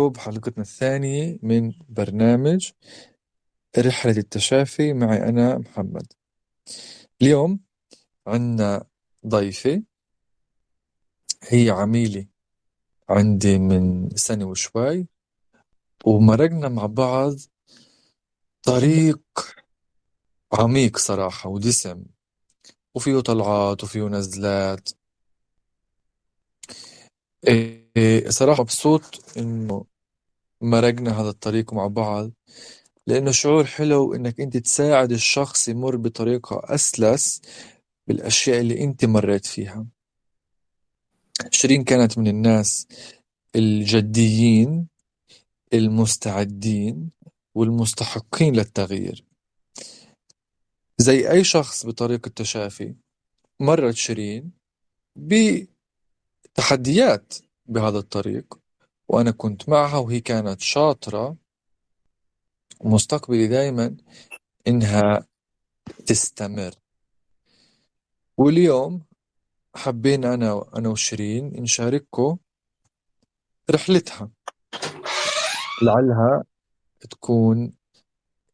بكم بحلقتنا الثانية من برنامج رحلة التشافي معي أنا محمد. اليوم عنا ضيفة هي عميلة عندي من سنة وشوي ومرقنا مع بعض طريق عميق صراحة ودسم وفيه طلعات وفيه نزلات. إيه صراحة مبسوط إنه مرقنا هذا الطريق مع بعض لأنه شعور حلو إنك أنت تساعد الشخص يمر بطريقة أسلس بالأشياء اللي أنت مريت فيها. شيرين كانت من الناس الجديين المستعدين والمستحقين للتغيير. زي أي شخص بطريق التشافي مرت شيرين بتحديات بهذا الطريق. وأنا كنت معها وهي كانت شاطرة ومستقبلي دايما إنها تستمر. واليوم حبينا أنا أنا وشيرين نشارككم رحلتها. لعلها تكون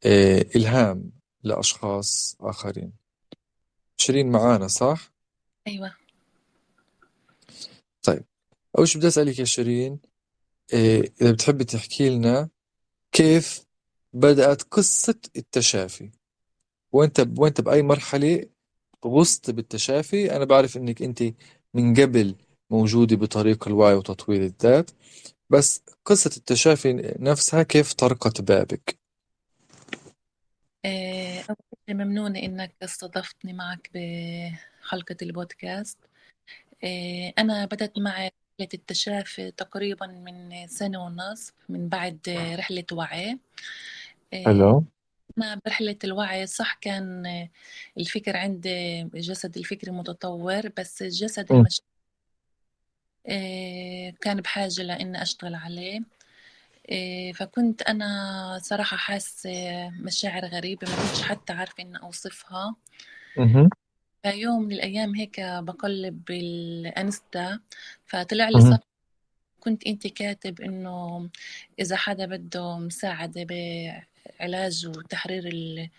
آه، إلهام لأشخاص آخرين. شيرين معانا صح؟ أيوة. طيب أول شيء بدي أسألك يا شيرين آه، إذا بتحبي تحكي لنا كيف بدأت قصة التشافي؟ وأنت وأنت بأي مرحلة غصت بالتشافي؟ أنا بعرف إنك أنت من قبل موجودة بطريق الوعي وتطوير الذات بس قصة التشافي نفسها كيف طرقت بابك؟ شيء ممنونة إنك استضفتني معك بحلقة البودكاست. آه، أنا بدأت معي رحلة التشافي تقريبا من سنة ونصف من بعد رحلة وعي آه، حلو أنا برحلة الوعي صح كان الفكر عندي جسد الفكري متطور بس الجسد. المش... آه، كان بحاجة لإني أشتغل عليه آه، فكنت أنا صراحة حاسة مشاعر غريبة ما كنتش حتى عارفة إني أوصفها مهم. فيوم من الأيام هيك بقلب بالأنستا فطلع لي مهم. صف كنت أنت كاتب إنه إذا حدا بده مساعدة بعلاج وتحرير ال-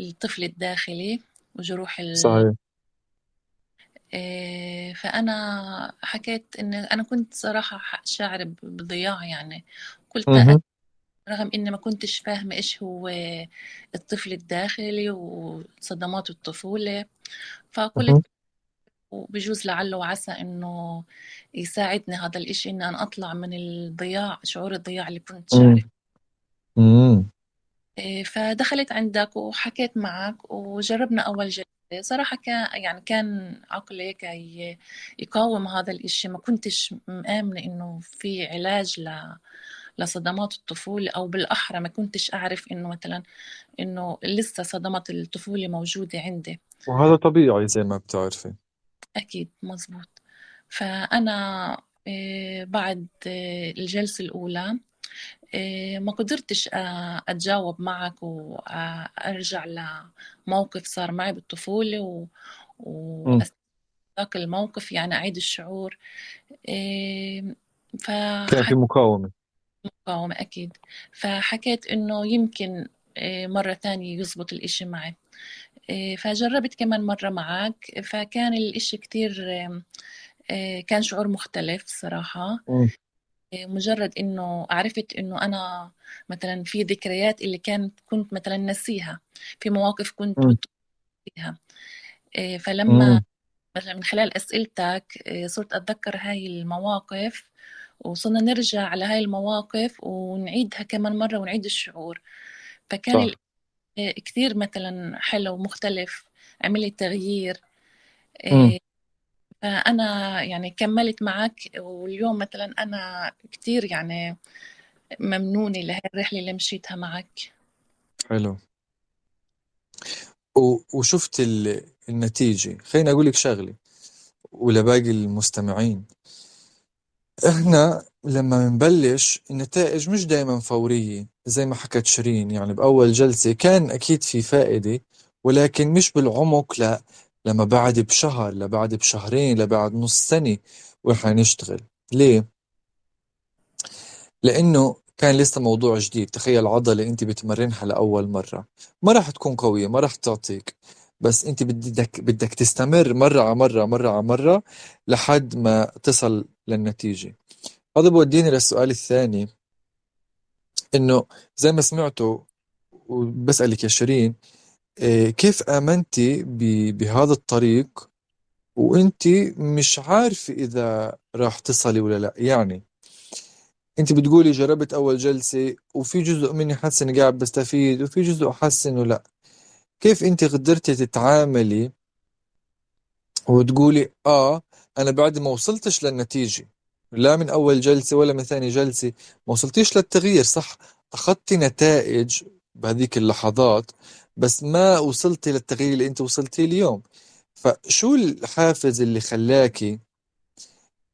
الطفل الداخلي وجروح ال... صحيح آه، فأنا حكيت إن أنا كنت صراحة ح- شاعرة بضياع يعني قلت مهم. رغم إني ما كنتش فاهمة إيش هو الطفل الداخلي وصدمات الطفولة. فقلت وبجوز لعله وعسى إنه يساعدني هذا الإشي إني أنا أطلع من الضياع شعور الضياع اللي كنت. مم. إيه، فدخلت عندك وحكيت معك وجربنا أول جلسة صراحة كان يعني كان عقلي هيك يقاوم هذا الإشي ما كنتش مآمنة إنه في علاج ل لصدمات الطفولة أو بالأحرى ما كنتش أعرف إنه مثلا إنه لسه صدمات الطفولة موجودة عندي. وهذا طبيعي زي ما بتعرفي. أكيد مزبوط. فأنا إيه، بعد إيه، الجلسة الأولى إيه، ما قدرتش آه، أتجاوب معك وأرجع لموقف صار معي بالطفولة و... وأستذاك الموقف يعني أعيد الشعور. إيه، كان في مقاومة. مقاومة أكيد. فحكيت إنه يمكن إيه، مرة تانية يزبط الإشي معي. إيه، فجربت كمان مرة معك. فكان الإشي كتير إيه، كان شعور مختلف صراحة. مجرد إنه عرفت إنه أنا مثلا في ذكريات اللي كانت كنت مثلا نسيها. في مواقف كنت فيها فلما. مثلا من خلال أسئلتك إيه، صرت أتذكر هاي المواقف. وصرنا نرجع على هاي المواقف ونعيدها كمان مرة ونعيد الشعور. فكان صح. إيه، كثير مثلا حلو مختلف عمل لي تغيير مم. إيه، فأنا يعني كملت معك واليوم مثلا أنا كثير يعني ممنونة لهي الرحلة اللي مشيتها معك. حلو. وشفت ال... النتيجة. خليني أقول لك شغلة. ولباقي المستمعين. إحنا لما بنبلش النتائج مش دايما فورية زي ما حكت شيرين. يعني بأول جلسة كان أكيد في فائدة ولكن مش بالعمق لا لما بعد بشهر لبعد بشهرين لبعد نص سنة وإحنا نشتغل. ليه؟ لأنه كان لسه موضوع جديد. تخيل عضلة أنت بتمرنها لأول مرة. ما راح تكون قوية ما راح تعطيك. بس أنت بدك بدك تستمر مرة على مرة مرة على مرة لحد ما تصل للنتيجة. هذا بوديني للسؤال الثاني. إنه زي ما سمعتوا وبسألك يا شيرين إيه، كيف آمنتي بهذا الطريق؟ وانت مش عارفة إذا راح تصلي ولا لا. يعني انت بتقولي جربت أول جلسة وفي جزء مني حاسس إني قاعد بستفيد وفي جزء حاسس إنه لا. كيف انت قدرتي تتعاملي وتقولي آه أنا بعد ما وصلتش للنتيجة لا من أول جلسة ولا من ثاني جلسة ما وصلتيش للتغيير صح؟ أخذتي نتائج بهذيك اللحظات بس ما وصلتي للتغيير اللي أنت وصلتيه اليوم. فشو الحافز اللي خلاكي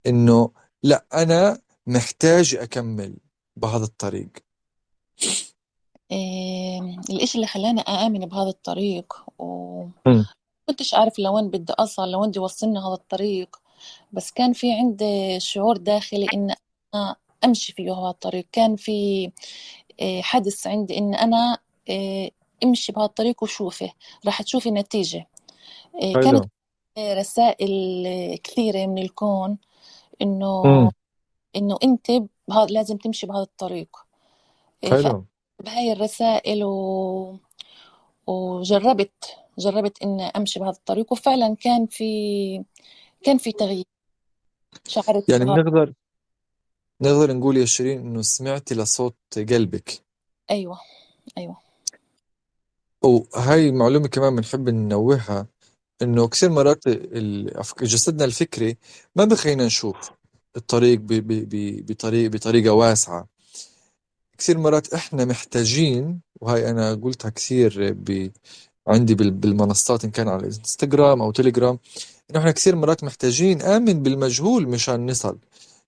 إنه لا أنا محتاج أكمل بهذا الطريق؟ الإشي اللي خلاني آمن بهذا الطريق وكنتش عارف لوين بدي أصل لوين بدي يوصلني هذا الطريق. بس كان في عندي شعور داخلي إن أنا أمشي فيه هذا الطريق. كان في إيه حدث عندي إن أنا إيه أمشي بهذا الطريق وشوفي راح تشوفي نتيجة إيه كانت رسائل كثيرة من الكون إنه إنه أنت لازم تمشي بهذا الطريق. إيه حلو. بهاي الرسائل و... وجربت جربت إن أمشي بهذا الطريق وفعلا كان في كان في تغيير. شعرت يعني بنقدر نقدر نقول يا شيرين إنه سمعتي لصوت قلبك. أيوة أيوة. وهاي معلومة كمان بنحب ننوهها إنه كثير مرات جسدنا الفكري ما بخلينا نشوف الطريق بطريق بطريقة واسعة. كثير مرات إحنا محتاجين وهي أنا قلتها كثير ب... عندي بالمنصات إن كان على الانستغرام أو تليجرام إنه إحنا كثير مرات محتاجين آمن بالمجهول مشان نصل.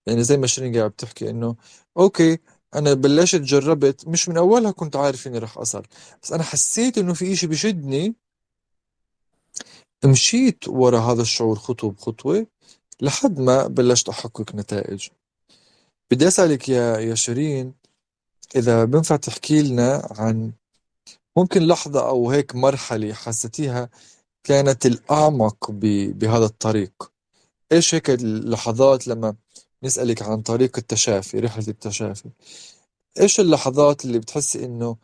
يعني زي ما شيرين قاعد بتحكي إنه أوكي أنا بلشت جربت مش من أولها كنت عارف إني رح أصل بس أنا حسيت إنه في إشي بشدني مشيت ورا هذا الشعور خطوة بخطوة لحد ما بلشت أحقق نتائج. بدي أسألك يا يا شيرين إذا بنفع تحكي لنا عن ممكن لحظة أو هيك مرحلة حسيتيها كانت الأعمق بهذا الطريق؟ إيش هيك اللحظات لما نسألك عن طريق التشافي رحلة التشافي؟ إيش اللحظات اللي بتحسي إنه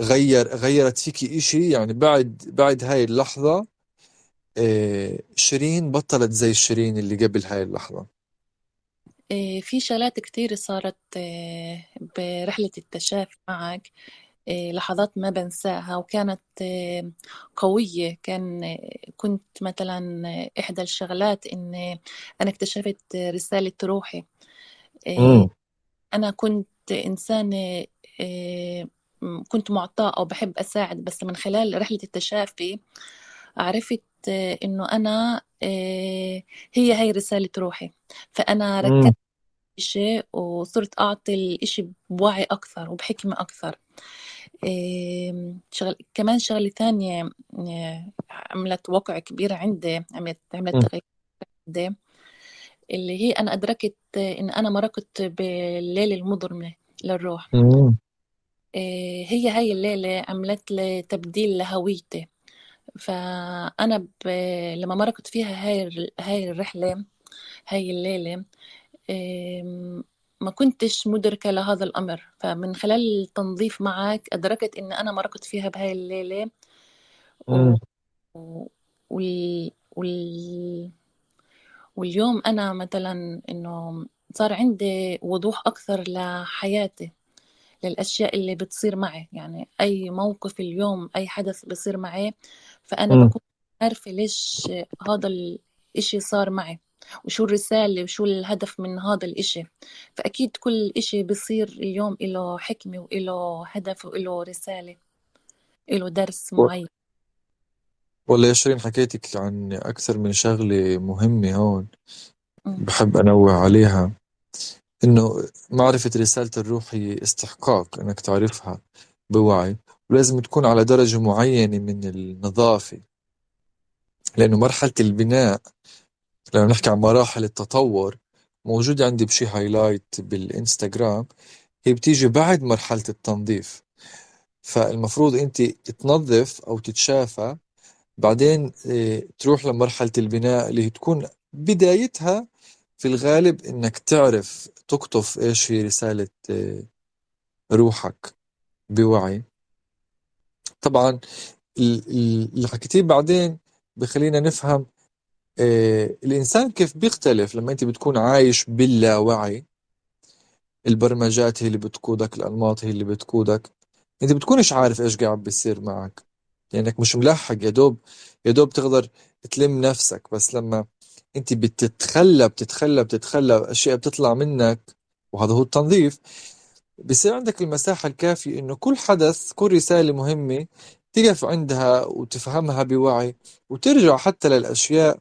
غير غيرت فيكي إشي؟ يعني بعد بعد هاي اللحظة إيه شيرين بطلت زي شيرين اللي قبل هاي اللحظة. في شغلات كتير صارت آه، برحلة التشافي معك آه، لحظات ما بنساها وكانت قوية. كان كنت مثلا إحدى الشغلات إن أنا اكتشفت رسالة روحي. أنا كنت إنسانة كنت معطاء أو بحب أساعد بس من خلال رحلة التشافي عرفت إنه أنا هي هي رسالة روحي. فأنا ركزت شيء وصرت أعطي الإشي بوعي أكثر وبحكمة أكثر. شغل كمان شغلة ثانية عملت وقع كبير عندي عملت عملت تغيير عندي اللي هي أنا أدركت إن أنا مرقت بالليلة المظلمة للروح. هي هاي الليلة عملت لي تبديل لهويتي. فأنا ب... لما مرقت فيها هاي هاي الرحلة هاي الليلة ما كنتش مدركة لهذا الأمر. فمن خلال التنظيف معك أدركت إن أنا مرقت فيها بهاي الليلة. و... وال... وال... واليوم أنا مثلا إنه صار عندي وضوح أكثر لحياتي. للأشياء اللي بتصير معي. يعني أي موقف اليوم أي حدث بصير معي فأنا م. بكون عارفة ليش هذا الإشي صار معي وشو الرسالة وشو الهدف من هذا الإشي. فأكيد كل إشي بصير اليوم له حكمة وله هدف وله رسالة له درس معين. والله يا شيرين حكيتك عن أكثر من شغلة مهمة هون بحب أنوه عليها. إنه معرفة رسالة الروح هي استحقاق إنك تعرفها بوعي ولازم تكون على درجة معينة من النظافة. لأنه مرحلة البناء لما نحكي عن مراحل التطور موجودة عندي بشي هايلايت بالإنستغرام هي بتيجي بعد مرحلة التنظيف. فالمفروض أنت تنظف أو تتشافى بعدين آه، تروح لمرحلة البناء اللي تكون بدايتها في الغالب إنك تعرف تقطف إيش هي رسالة آه، روحك بوعي؟ طبعا اللي حكيتيه بعدين بخلينا نفهم آه، الإنسان كيف بيختلف لما أنت بتكون عايش باللاوعي؟ البرمجات هي اللي بتقودك الأنماط هي اللي بتقودك. أنت بتكونش عارف إيش قاعد بيصير معك. يعني مش ملحق يا دوب يا دوب تقدر تلم نفسك. بس لما أنت بتتخلى بتتخلى بتتخلى أشياء بتطلع منك وهذا هو التنظيف. بصير عندك المساحة الكافية إنه كل حدث كل رسالة مهمة تقف عندها وتفهمها بوعي وترجع حتى للأشياء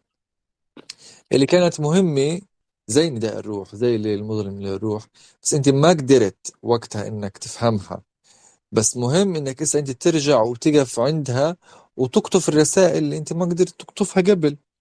اللي كانت مهمة زي نداء الروح زي الليل المظلم للروح. بس انت ما قدرت وقتها إنك تفهمها. بس مهم إنك أنت ترجع وتقف عندها وتقطف الرسائل اللي أنت ما قدرت تقطفها قبل.